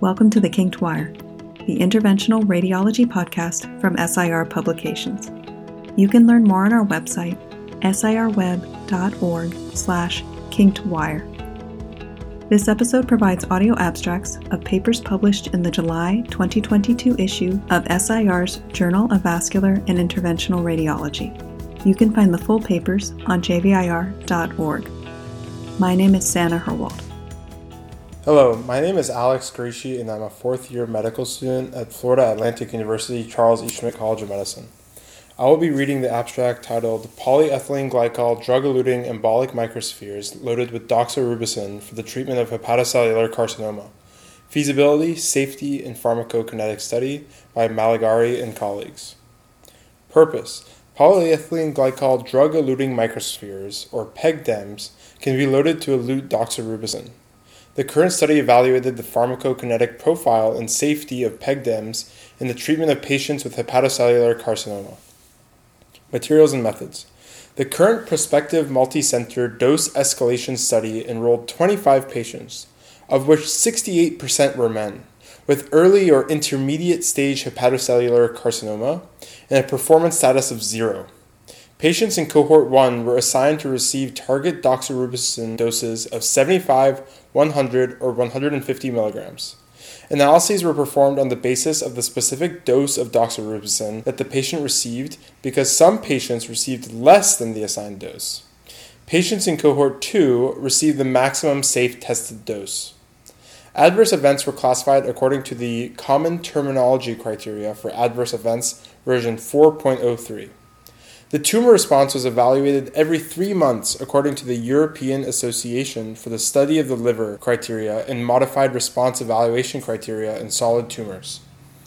Welcome to the Kinked Wire, the interventional radiology podcast from SIR Publications. You can learn more on our website, sirweb.org slash kinkedwire. This episode provides audio abstracts of papers published in the July 2022 issue of SIR's Journal of Vascular and Interventional Radiology. You can find the full papers on jvir.org. My name is Sana Herwald. Hello, my name is Alex Grieche, and I'm a fourth year medical student at Florida Atlantic University Charles E. Schmidt College of Medicine. I will be reading the abstract titled Polyethylene Glycol Drug Eluting Embolic Microspheres Loaded with Doxorubicin for the Treatment of Hepatocellular Carcinoma. Feasibility, Safety, and Pharmacokinetic Study by Malagari and colleagues. Purpose Polyethylene glycol drug eluting microspheres, or PEGDEMs, can be loaded to elute doxorubicin. The current study evaluated the pharmacokinetic profile and safety of PEGDEMs in the treatment of patients with hepatocellular carcinoma. Materials and methods. The current prospective multi-center dose escalation study enrolled 25 patients, of which 68% were men, with early or intermediate stage hepatocellular carcinoma and a performance status of zero. Patients in cohort 1 were assigned to receive target doxorubicin doses of 75, 100, or 150 milligrams. Analyses were performed on the basis of the specific dose of doxorubicin that the patient received because some patients received less than the assigned dose. Patients in cohort 2 received the maximum safe tested dose. Adverse events were classified according to the Common Terminology Criteria for Adverse Events version 4.03. The tumor response was evaluated every three months according to the European Association for the Study of the Liver criteria and modified response evaluation criteria in solid tumors.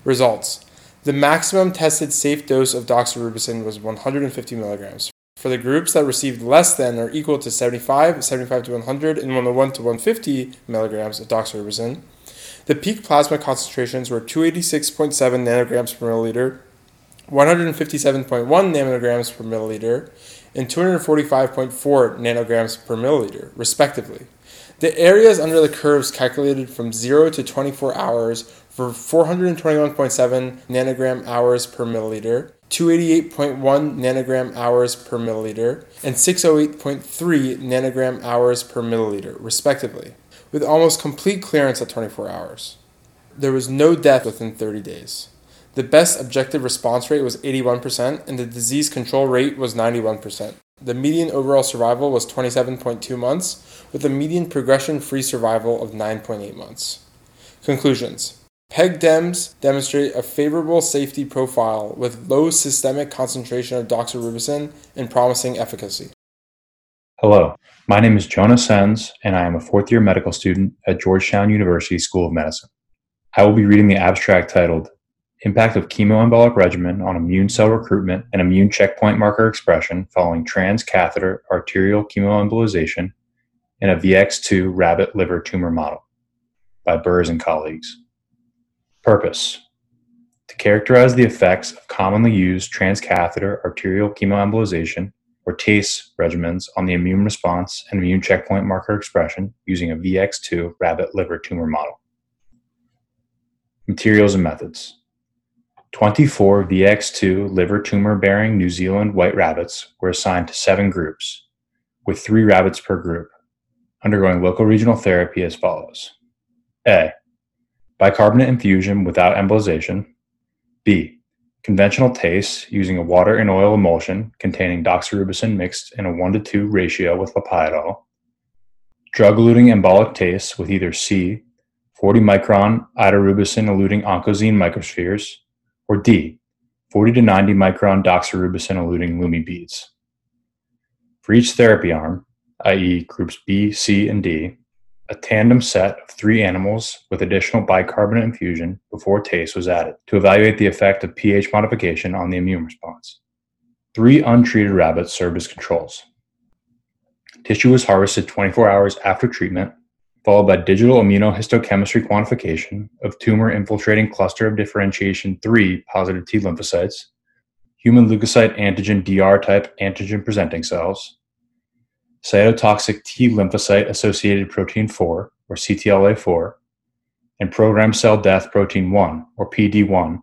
Results The maximum tested safe dose of doxorubicin was 150 milligrams. For the groups that received less than or equal to 75, 75 to 100, and 101 to 150 milligrams of doxorubicin, the peak plasma concentrations were 286.7 nanograms per milliliter 157.1 nanograms per milliliter and 245.4 nanograms per milliliter, respectively. The areas under the curves calculated from 0 to 24 hours for 421.7 nanogram hours per milliliter, 288.1 nanogram hours per milliliter, and 608.3 nanogram hours per milliliter, respectively, with almost complete clearance at 24 hours. There was no death within 30 days. The best objective response rate was 81%, and the disease control rate was 91%. The median overall survival was 27.2 months, with a median progression free survival of 9.8 months. Conclusions PEG-DEMS demonstrate a favorable safety profile with low systemic concentration of doxorubicin and promising efficacy. Hello, my name is Jonah Sens, and I am a fourth year medical student at Georgetown University School of Medicine. I will be reading the abstract titled Impact of chemoembolic regimen on immune cell recruitment and immune checkpoint marker expression following transcatheter arterial chemoembolization in a VX2 rabbit liver tumor model by Berz and colleagues. Purpose To characterize the effects of commonly used transcatheter arterial chemoembolization or TACE regimens on the immune response and immune checkpoint marker expression using a VX2 rabbit liver tumor model. Materials and methods. 24 VX2 liver tumor bearing New Zealand white rabbits were assigned to seven groups, with three rabbits per group, undergoing local regional therapy as follows A. Bicarbonate infusion without embolization. B. Conventional TACE using a water and oil emulsion containing doxorubicin mixed in a 1 to 2 ratio with Lipiodol. Drug eluting embolic TACE with either C, 40 micron idarubicin eluting ONCOZENE microspheres, or D, 40 to 90 micron doxorubicin eluting LUMI beads. For each therapy arm, i.e., groups B, C, and D, a tandem set of three animals with additional bicarbonate infusion before TACE was added to evaluate the effect of pH modification on the immune response. Three untreated rabbits served as controls. Tissue was harvested 24 hours after treatment followed by digital immunohistochemistry quantification of tumor infiltrating cluster of differentiation 3 positive T lymphocytes, human leukocyte antigen DR type antigen presenting cells, cytotoxic T lymphocyte associated protein 4, or CTLA4, and programmed cell death protein 1, or PD1,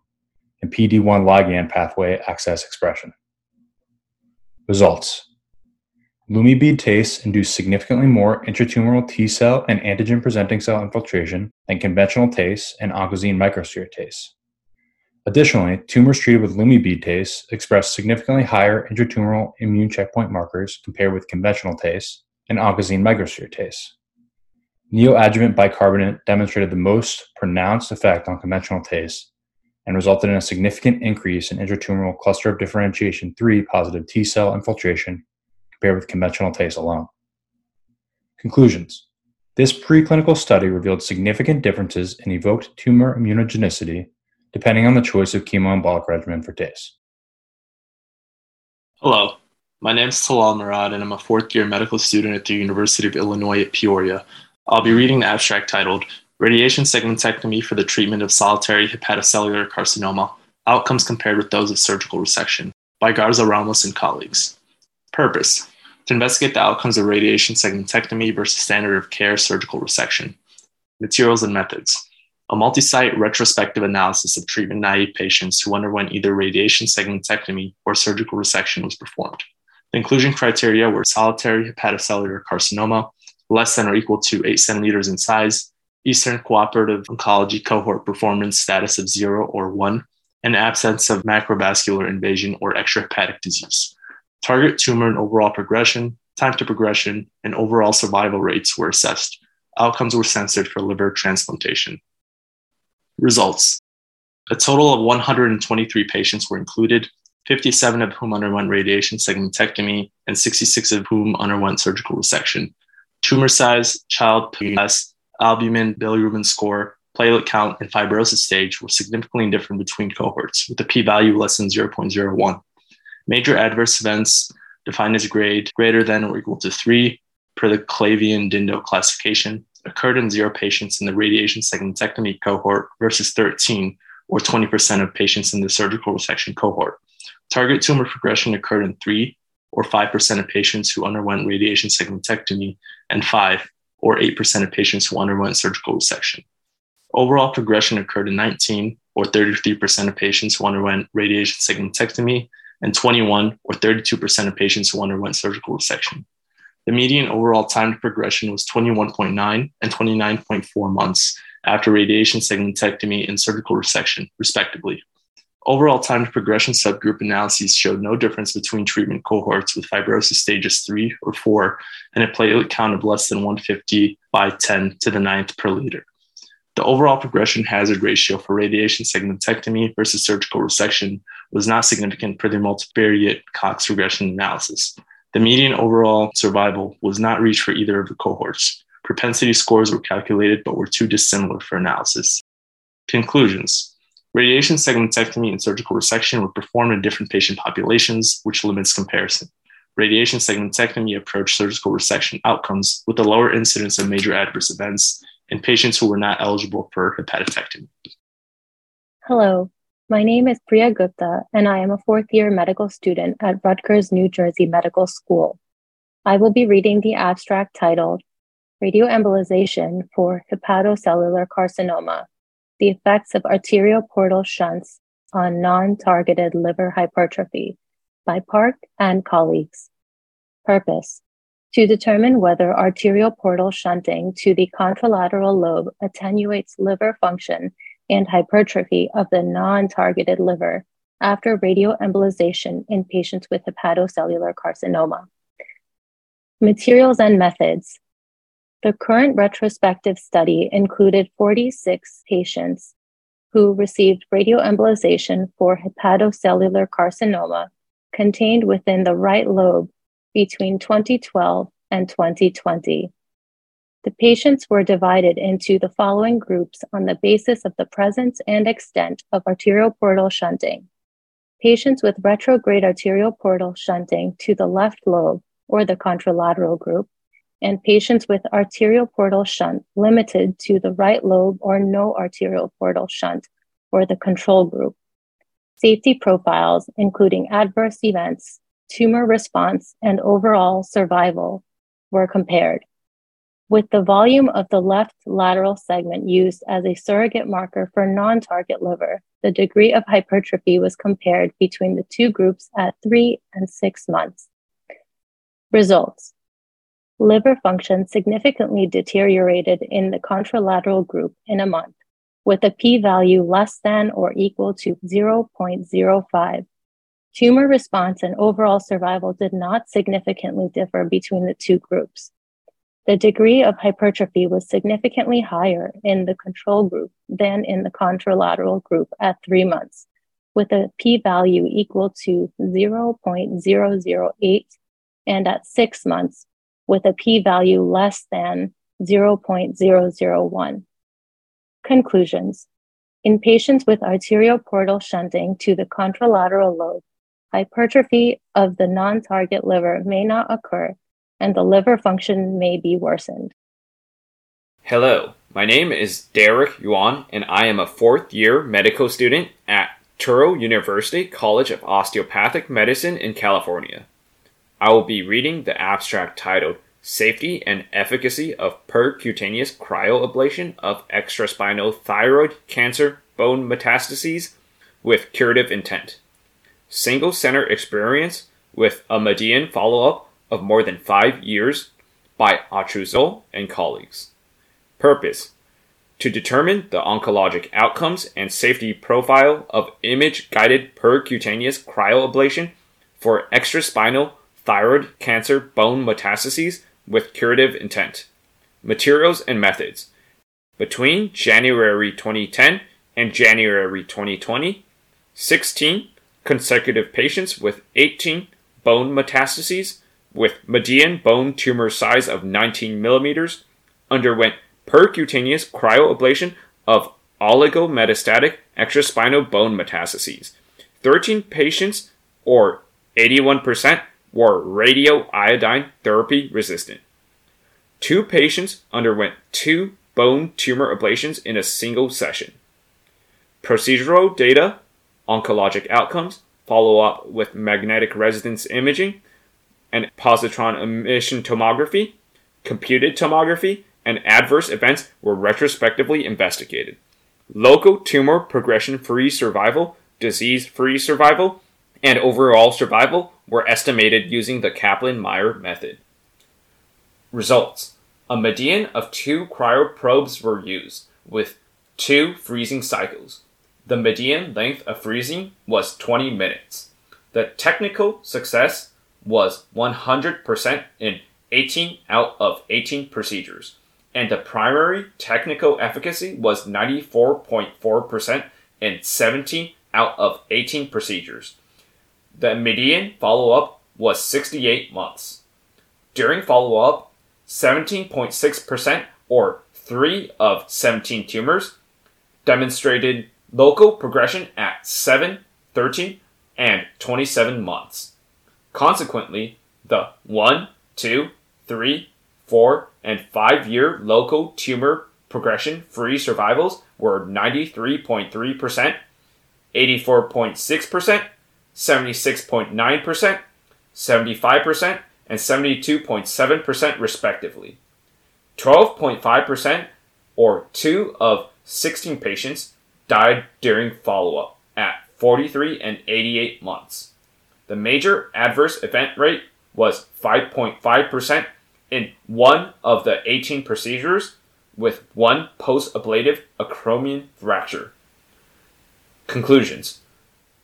and PD1 ligand pathway access expression. Results LUMI bead TACE induced significantly more intratumoral T cell and antigen presenting cell infiltration than conventional TACE and ONCOZENE microsphere TACE. Additionally, tumors treated with LUMI bead TACE express significantly higher intratumoral immune checkpoint markers compared with conventional TACE and ONCOZENE microsphere TACE. Neoadjuvant bicarbonate demonstrated the most pronounced effect on conventional TACE and resulted in a significant increase in intratumoral cluster of differentiation 3 positive T cell infiltration compared with conventional TACE alone. Conclusions This preclinical study revealed significant differences in evoked tumor immunogenicity depending on the choice of chemoembolic regimen for TACE. Hello, my name is Talal Murad, and I'm a fourth year medical student at the University of Illinois at Peoria. I'll be reading the abstract titled Radiation Segmentectomy for the Treatment of Solitary Hepatocellular Carcinoma Outcomes Compared with Those of Surgical Resection by Garza Ramos and colleagues. Purpose to investigate the outcomes of radiation segmentectomy versus standard of care surgical resection. Materials and methods. A multi site retrospective analysis of treatment naive patients who underwent either radiation segmentectomy or surgical resection was performed. The inclusion criteria were solitary hepatocellular carcinoma, less than or equal to 8 centimeters in size, Eastern Cooperative Oncology cohort performance status of 0 or 1, and absence of macrovascular invasion or extrahepatic disease. Target tumor and overall progression, time to progression, and overall survival rates were assessed. Outcomes were censored for liver transplantation. Results A total of 123 patients were included, 57 of whom underwent radiation segmentectomy, and 66 of whom underwent surgical resection. Tumor size, child PS, albumin, bilirubin score, platelet count, and fibrosis stage were significantly different between cohorts, with a p value less than 0.01. Major adverse events defined as grade greater than or equal to three per the Clavien Dindo classification occurred in zero patients in the radiation segmentectomy cohort versus 13 or 20% of patients in the surgical resection cohort. Target tumor progression occurred in three or 5% of patients who underwent radiation segmentectomy and five or 8% of patients who underwent surgical resection. Overall progression occurred in 19 or 33% of patients who underwent radiation segmentectomy and 21 or 32% of patients who underwent surgical resection. The median overall time to progression was 21.9 and 29.4 months after radiation segmentectomy and surgical resection, respectively. Overall time to progression subgroup analyses showed no difference between treatment cohorts with fibrosis stages 3 or 4 and a platelet count of less than 150 by 10 to the ninth per liter. The overall progression hazard ratio for radiation segmentectomy versus surgical resection was not significant per the multivariate Cox regression analysis. The median overall survival was not reached for either of the cohorts. Propensity scores were calculated but were too dissimilar for analysis. Conclusions Radiation segmentectomy and surgical resection were performed in different patient populations, which limits comparison. Radiation segmentectomy approached surgical resection outcomes with a lower incidence of major adverse events in patients who were not eligible for hepatotectomy. Hello, my name is Priya Gupta, and I am a fourth year medical student at Rutgers, New Jersey Medical School. I will be reading the abstract titled Radioembolization for Hepatocellular Carcinoma The Effects of Arterioportal Shunts on Non Targeted Liver Hypertrophy by Park and colleagues. Purpose to determine whether arterial portal shunting to the contralateral lobe attenuates liver function and hypertrophy of the non targeted liver after radioembolization in patients with hepatocellular carcinoma. Materials and methods. The current retrospective study included 46 patients who received radioembolization for hepatocellular carcinoma contained within the right lobe between 2012 and 2020. The patients were divided into the following groups on the basis of the presence and extent of arterial portal shunting. Patients with retrograde arterial portal shunting to the left lobe or the contralateral group, and patients with arterial portal shunt limited to the right lobe or no arterial portal shunt or the control group. Safety profiles, including adverse events, tumor response, and overall survival, were compared. With the volume of the left lateral segment used as a surrogate marker for non target liver, the degree of hypertrophy was compared between the two groups at three and six months. Results Liver function significantly deteriorated in the contralateral group in a month, with a p value less than or equal to 0.05. Tumor response and overall survival did not significantly differ between the two groups. The degree of hypertrophy was significantly higher in the control group than in the contralateral group at three months, with a p value equal to 0.008, and at six months, with a p value less than 0.001. Conclusions In patients with arterioportal shunting to the contralateral lobe, hypertrophy of the non target liver may not occur and the liver function may be worsened. Hello, my name is Derek Yuan, and I am a fourth year medical student at Touro University College of Osteopathic Medicine in California. I will be reading the abstract titled Safety and Efficacy of Percutaneous Cryoablation of Extraspinal Thyroid Cancer Bone Metastases with Curative Intent. Single center experience with a median follow up of more than five years by Autrusseau and colleagues. Purpose to determine the oncologic outcomes and safety profile of image guided percutaneous cryoablation for extraspinal thyroid cancer bone metastases with curative intent. Materials and methods. Between January 2010 and January 2020, 16 consecutive patients with 18 bone metastases with median bone tumor size of 19 millimeters, underwent percutaneous cryoablation of oligometastatic extraspinal bone metastases. 13 patients, or 81%, were radioiodine therapy resistant. Two patients underwent two bone tumor ablations in a single session. Procedural data, oncologic outcomes, follow up with magnetic resonance imaging, and positron emission tomography, computed tomography, and adverse events were retrospectively investigated. Local tumor progression free survival, disease free survival, and overall survival were estimated using the Kaplan Meier method. Results A median of two cryoprobes were used, with two freezing cycles. The median length of freezing was 20 minutes. The technical success was 100% in 18 out of 18 procedures, and the primary technical efficacy was 94.4% in 17 out of 18 procedures. The median follow up was 68 months. During follow up, 17.6% or 3 of 17 tumors demonstrated local progression at 7, 13, and 27 months. Consequently, the 1, 2, 3, 4, and 5 year local tumor progression free survivals were 93.3%, 84.6%, 76.9%, 75%, and 72.7% respectively. 12.5% or 2 of 16 patients died during follow up at 43 and 88 months. The major adverse event rate was 5.5% in one of the 18 procedures, with one post ablative acromion fracture. Conclusions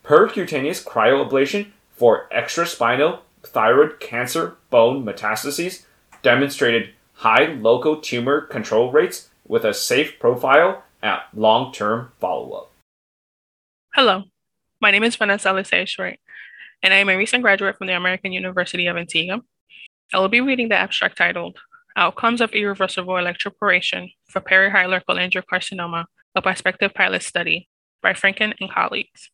Percutaneous cryoablation for extraspinal thyroid cancer bone metastases demonstrated high local tumor control rates with a safe profile at long term follow up. Hello, my name is Vanessa Lisay and I am a recent graduate from the American University of Antigua. I will be reading the abstract titled Outcomes of Irreversible Electroporation for Perihilar Cholangiocarcinoma, a Prospective Pilot Study by Franken and colleagues.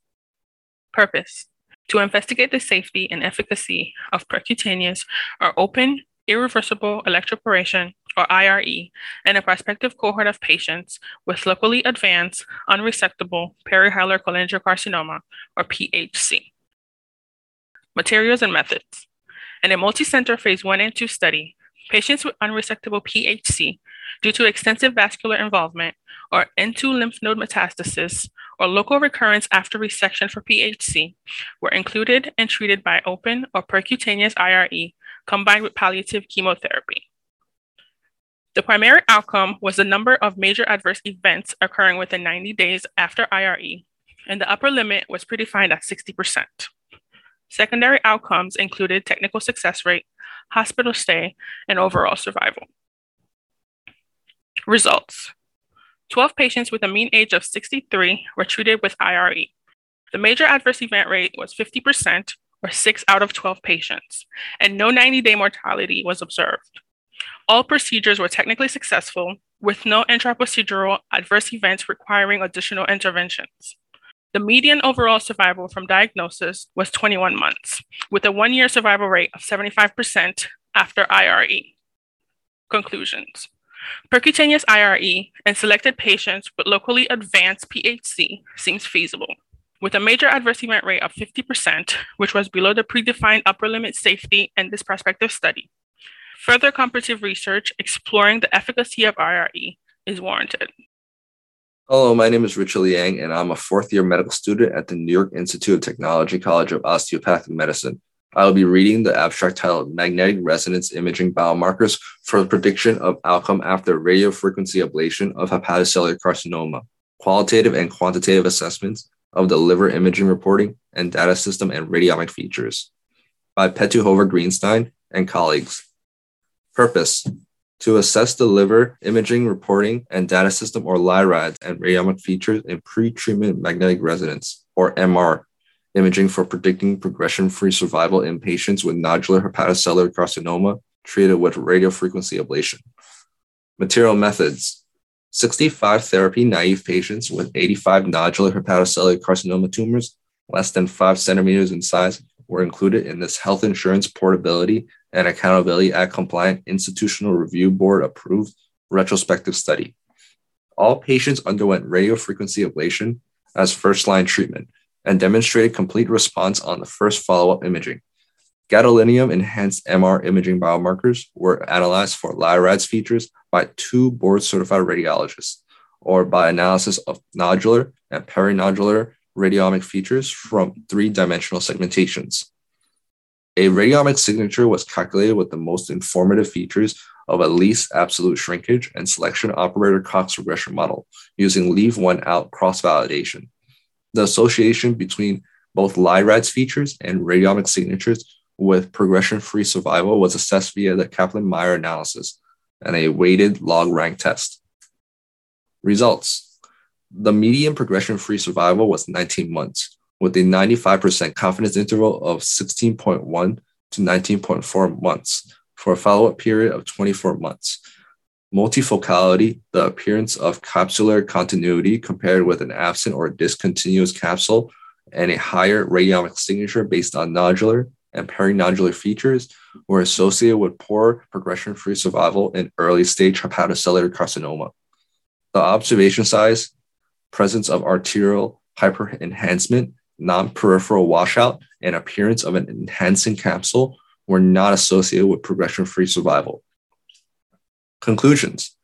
Purpose To investigate the safety and efficacy of percutaneous or open irreversible electroporation or IRE in a prospective cohort of patients with locally advanced unresectable perihilar cholangiocarcinoma or PHC. Materials and methods. In a multi-center phase 1 and 2 study, patients with unresectable PHC due to extensive vascular involvement or N2 lymph node metastasis or local recurrence after resection for PHC were included and treated by open or percutaneous IRE combined with palliative chemotherapy. The primary outcome was the number of major adverse events occurring within 90 days after IRE, and the upper limit was predefined at 60%. Secondary outcomes included technical success rate, hospital stay, and overall survival. Results 12 patients with a mean age of 63 were treated with IRE. The major adverse event rate was 50%, or 6 out of 12 patients, and no 90 day mortality was observed. All procedures were technically successful, with no intraprocedural adverse events requiring additional interventions. The median overall survival from diagnosis was 21 months, with a one year survival rate of 75% after IRE. Conclusions Percutaneous IRE in selected patients with locally advanced PHC seems feasible, with a major adverse event rate of 50%, which was below the predefined upper limit safety in this prospective study. Further comparative research exploring the efficacy of IRE is warranted. Hello, my name is Richard Liang, and I'm a fourth year medical student at the New York Institute of Technology College of Osteopathic Medicine. I will be reading the abstract titled Magnetic Resonance Imaging Biomarkers for the Prediction of Outcome After Radiofrequency Ablation of Hepatocellular Carcinoma, Qualitative and Quantitative Assessments of the Liver Imaging Reporting and Data System and Radiomic Features by Petukhova-Greenstein and colleagues. Purpose to assess the liver imaging reporting and data system or LIRADS and radiomic features in pre-treatment magnetic resonance or MR imaging for predicting progression-free survival in patients with nodular hepatocellular carcinoma treated with radiofrequency ablation. Material methods 65 therapy naive patients with 85 nodular hepatocellular carcinoma tumors less than 5 centimeters in size were included in this Health Insurance Portability and Accountability Act compliant institutional review board approved retrospective study. All patients underwent radiofrequency ablation as first line treatment and demonstrated complete response on the first follow up imaging. Gadolinium enhanced MR imaging biomarkers were analyzed for LIRADS features by two board certified radiologists, or by analysis of nodular and perinodular radiomic features from three dimensional segmentations. A radiomic signature was calculated with the most informative features of at least absolute shrinkage and selection operator Cox regression model using leave one out cross validation. The association between both LIRADS features and radiomic signatures with progression free survival was assessed via the Kaplan Meier analysis and a weighted log rank test. Results The median progression free survival was 19 months, with a 95% confidence interval of 16.1 to 19.4 months for a follow up period of 24 months. Multifocality, the appearance of capsular continuity compared with an absent or discontinuous capsule, and a higher radiomic signature based on nodular and perinodular features were associated with poor progression free survival in early stage hepatocellular carcinoma. The observation size, presence of arterial hyperenhancement, non peripheral washout, and appearance of an enhancing capsule were not associated with progression free survival. Conclusions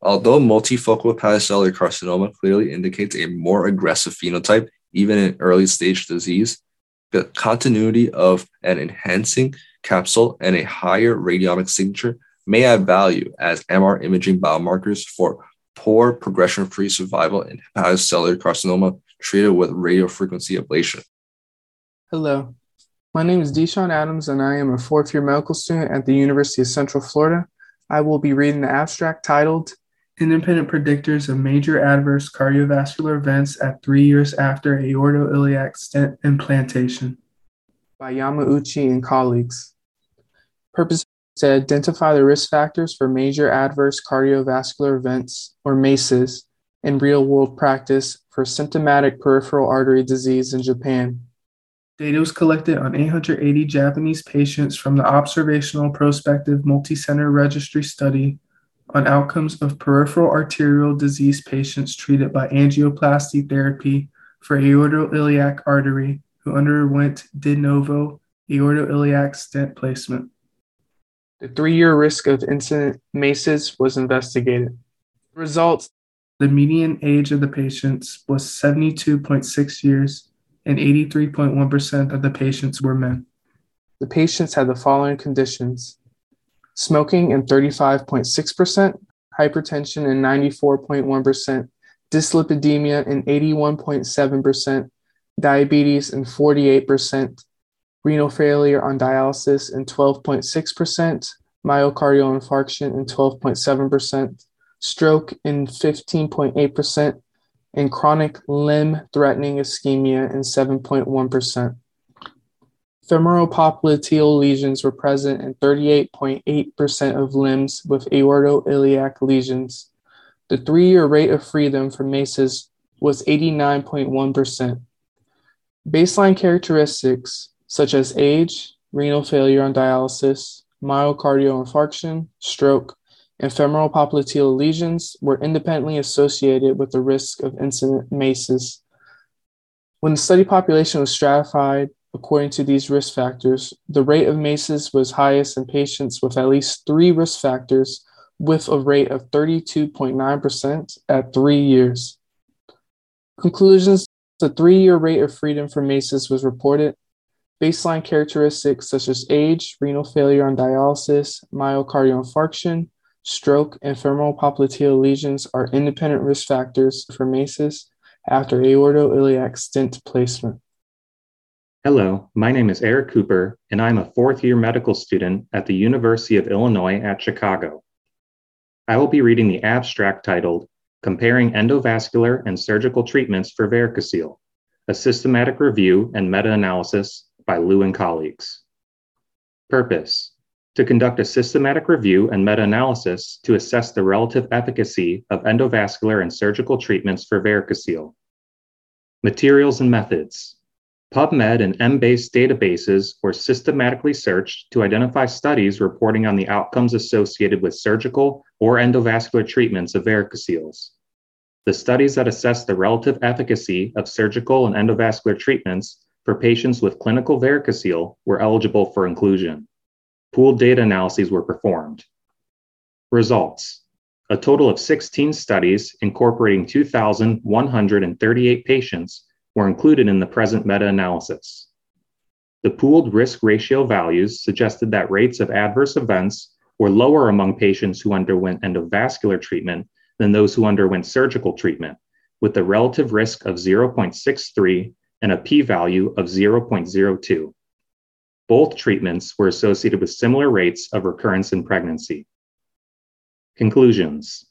Although multifocal hepatocellular carcinoma clearly indicates a more aggressive phenotype, even in early stage disease, the continuity of an enhancing capsule and a higher radiomic signature may add value as MR imaging biomarkers for poor progression free survival in hepatocellular carcinoma treated with radiofrequency ablation. Hello, my name is Deshaun Adams, and I am a fourth year medical student at the University of Central Florida. I will be reading the abstract titled Independent Predictors of Major Adverse Cardiovascular Events at Three Years After Aortoiliac Stent Implantation by Yamauchi and colleagues. Purpose to identify the risk factors for major adverse cardiovascular events, or MACEs, in real world practice for symptomatic peripheral artery disease in Japan. Data was collected on 880 Japanese patients from the observational prospective multicenter registry study on outcomes of peripheral arterial disease patients treated by angioplasty therapy for aortoiliac artery who underwent de novo aortoiliac stent placement. The three year risk of incident MACEs was investigated. Results The median age of the patients was 72.6 years, and 83.1% of the patients were men. The patients had the following conditions smoking in 35.6%, hypertension in 94.1%, dyslipidemia in 81.7%, diabetes in 48%, renal failure on dialysis in 12.6%, myocardial infarction in 12.7%, stroke in 15.8%, and chronic limb threatening ischemia in 7.1%. Femoral popliteal lesions were present in 38.8% of limbs with aortoiliac lesions. The three year rate of freedom from MACEs was 89.1%. Baseline characteristics such as age, renal failure on dialysis, myocardial infarction, stroke, and femoral popliteal lesions were independently associated with the risk of incident MACEs. When the study population was stratified according to these risk factors, the rate of MACEs was highest in patients with at least three risk factors, with a rate of 32.9% at three years. Conclusions The three year rate of freedom for MACEs was reported. Baseline characteristics such as age, renal failure on dialysis, myocardial infarction, stroke, and femoral popliteal lesions are independent risk factors for MACEs after aortoiliac stent placement. Hello, my name is Eric Cooper, and I'm a fourth year medical student at the University of Illinois at Chicago. I will be reading the abstract titled Comparing Endovascular and Surgical Treatments for Varicocele, a systematic review and meta analysis by Liu and colleagues. Purpose to conduct a systematic review and meta analysis to assess the relative efficacy of endovascular and surgical treatments for varicocele. Materials and methods. PubMed and Embase databases were systematically searched to identify studies reporting on the outcomes associated with surgical or endovascular treatments of varicoceles. The studies that assessed the relative efficacy of surgical and endovascular treatments for patients with clinical varicocele were eligible for inclusion. Pooled data analyses were performed. Results A total of 16 studies incorporating 2,138 patients were included in the present meta analysis. The pooled risk ratio values suggested that rates of adverse events were lower among patients who underwent endovascular treatment than those who underwent surgical treatment, with a relative risk of 0.63 and a p value of 0.02. Both treatments were associated with similar rates of recurrence in pregnancy. Conclusions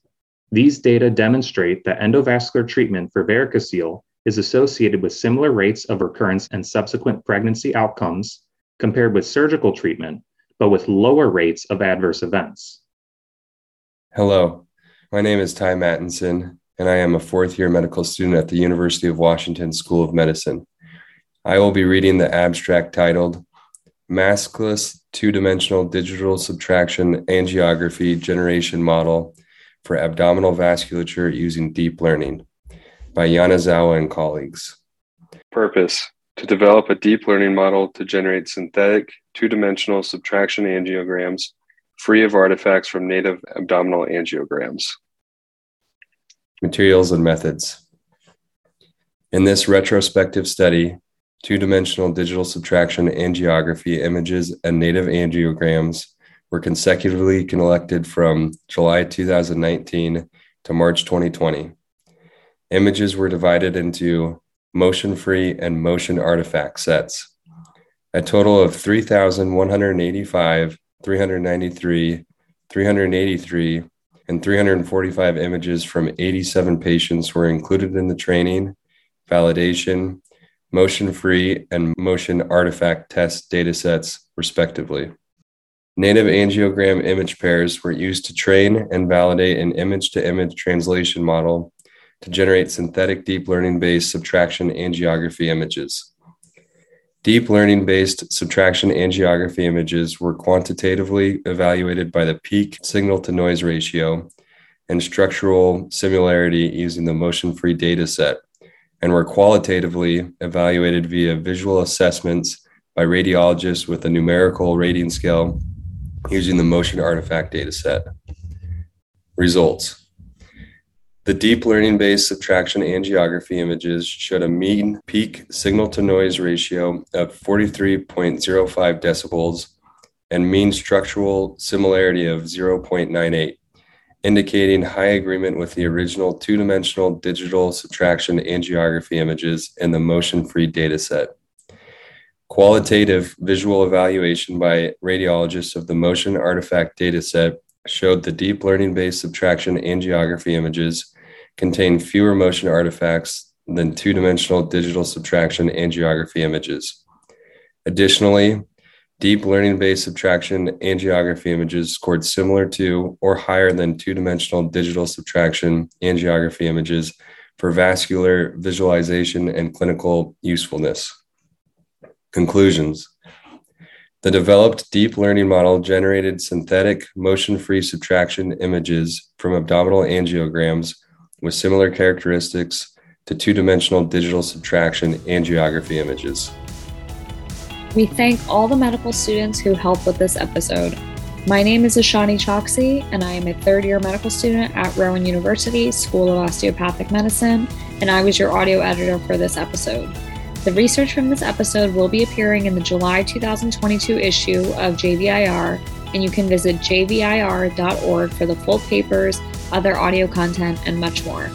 These data demonstrate that endovascular treatment for varicocele is associated with similar rates of recurrence and subsequent pregnancy outcomes compared with surgical treatment, but with lower rates of adverse events. Hello, my name is Ty Mattinson, and I am a fourth year medical student at the University of Washington School of Medicine. I will be reading the abstract titled Maskless Two Dimensional Digital Subtraction Angiography Generation Model for Abdominal Vasculature Using Deep Learning by Yonezawa and colleagues. Purpose to develop a deep learning model to generate synthetic two dimensional subtraction angiograms free of artifacts from native abdominal angiograms. Materials and methods. In this retrospective study, two dimensional digital subtraction angiography images and native angiograms were consecutively collected from July 2019 to March 2020 images were divided into motion free and motion artifact sets. A total of 3,185, 393, 383, and 345 images from 87 patients were included in the training, validation, motion free, and motion artifact test datasets, respectively. Native angiogram image pairs were used to train and validate an image to image translation model to generate synthetic deep learning based subtraction angiography images. Deep learning based subtraction angiography images were quantitatively evaluated by the peak signal to noise ratio and structural similarity using the motion free data set, and were qualitatively evaluated via visual assessments by radiologists with a numerical rating scale using the motion artifact dataset. Results. The deep learning based subtraction angiography images showed a mean peak signal to noise ratio of 43.05 decibels and mean structural similarity of 0.98, indicating high agreement with the original two dimensional digital subtraction angiography images in the motion free dataset. Qualitative visual evaluation by radiologists of the motion artifact dataset showed the deep learning based subtraction angiography images contain fewer motion artifacts than two dimensional digital subtraction angiography images. Additionally, deep learning based subtraction angiography images scored similar to or higher than two dimensional digital subtraction angiography images for vascular visualization and clinical usefulness. Conclusions The developed deep learning model generated synthetic motion free subtraction images from abdominal angiograms with similar characteristics to two dimensional digital subtraction angiography images. We thank all the medical students who helped with this episode. My name is Ashani Choksi, and I am a third year medical student at Rowan University School of Osteopathic Medicine, and I was your audio editor for this episode. The research from this episode will be appearing in the July 2022 issue of JVIR, and you can visit jvir.org for the full papers, other audio content, and much more.